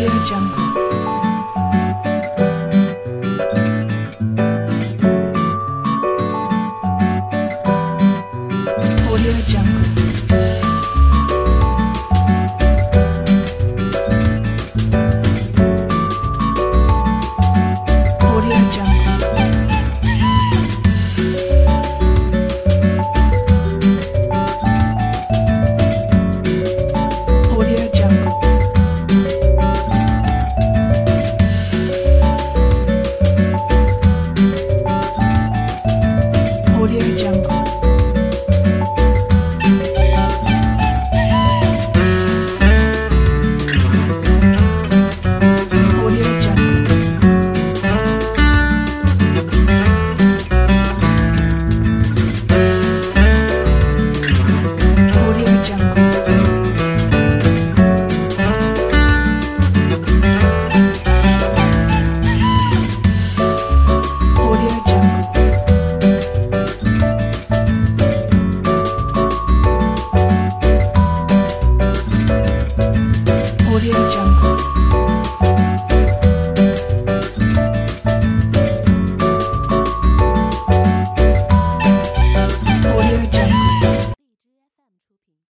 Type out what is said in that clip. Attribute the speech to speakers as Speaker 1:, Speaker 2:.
Speaker 1: 有一张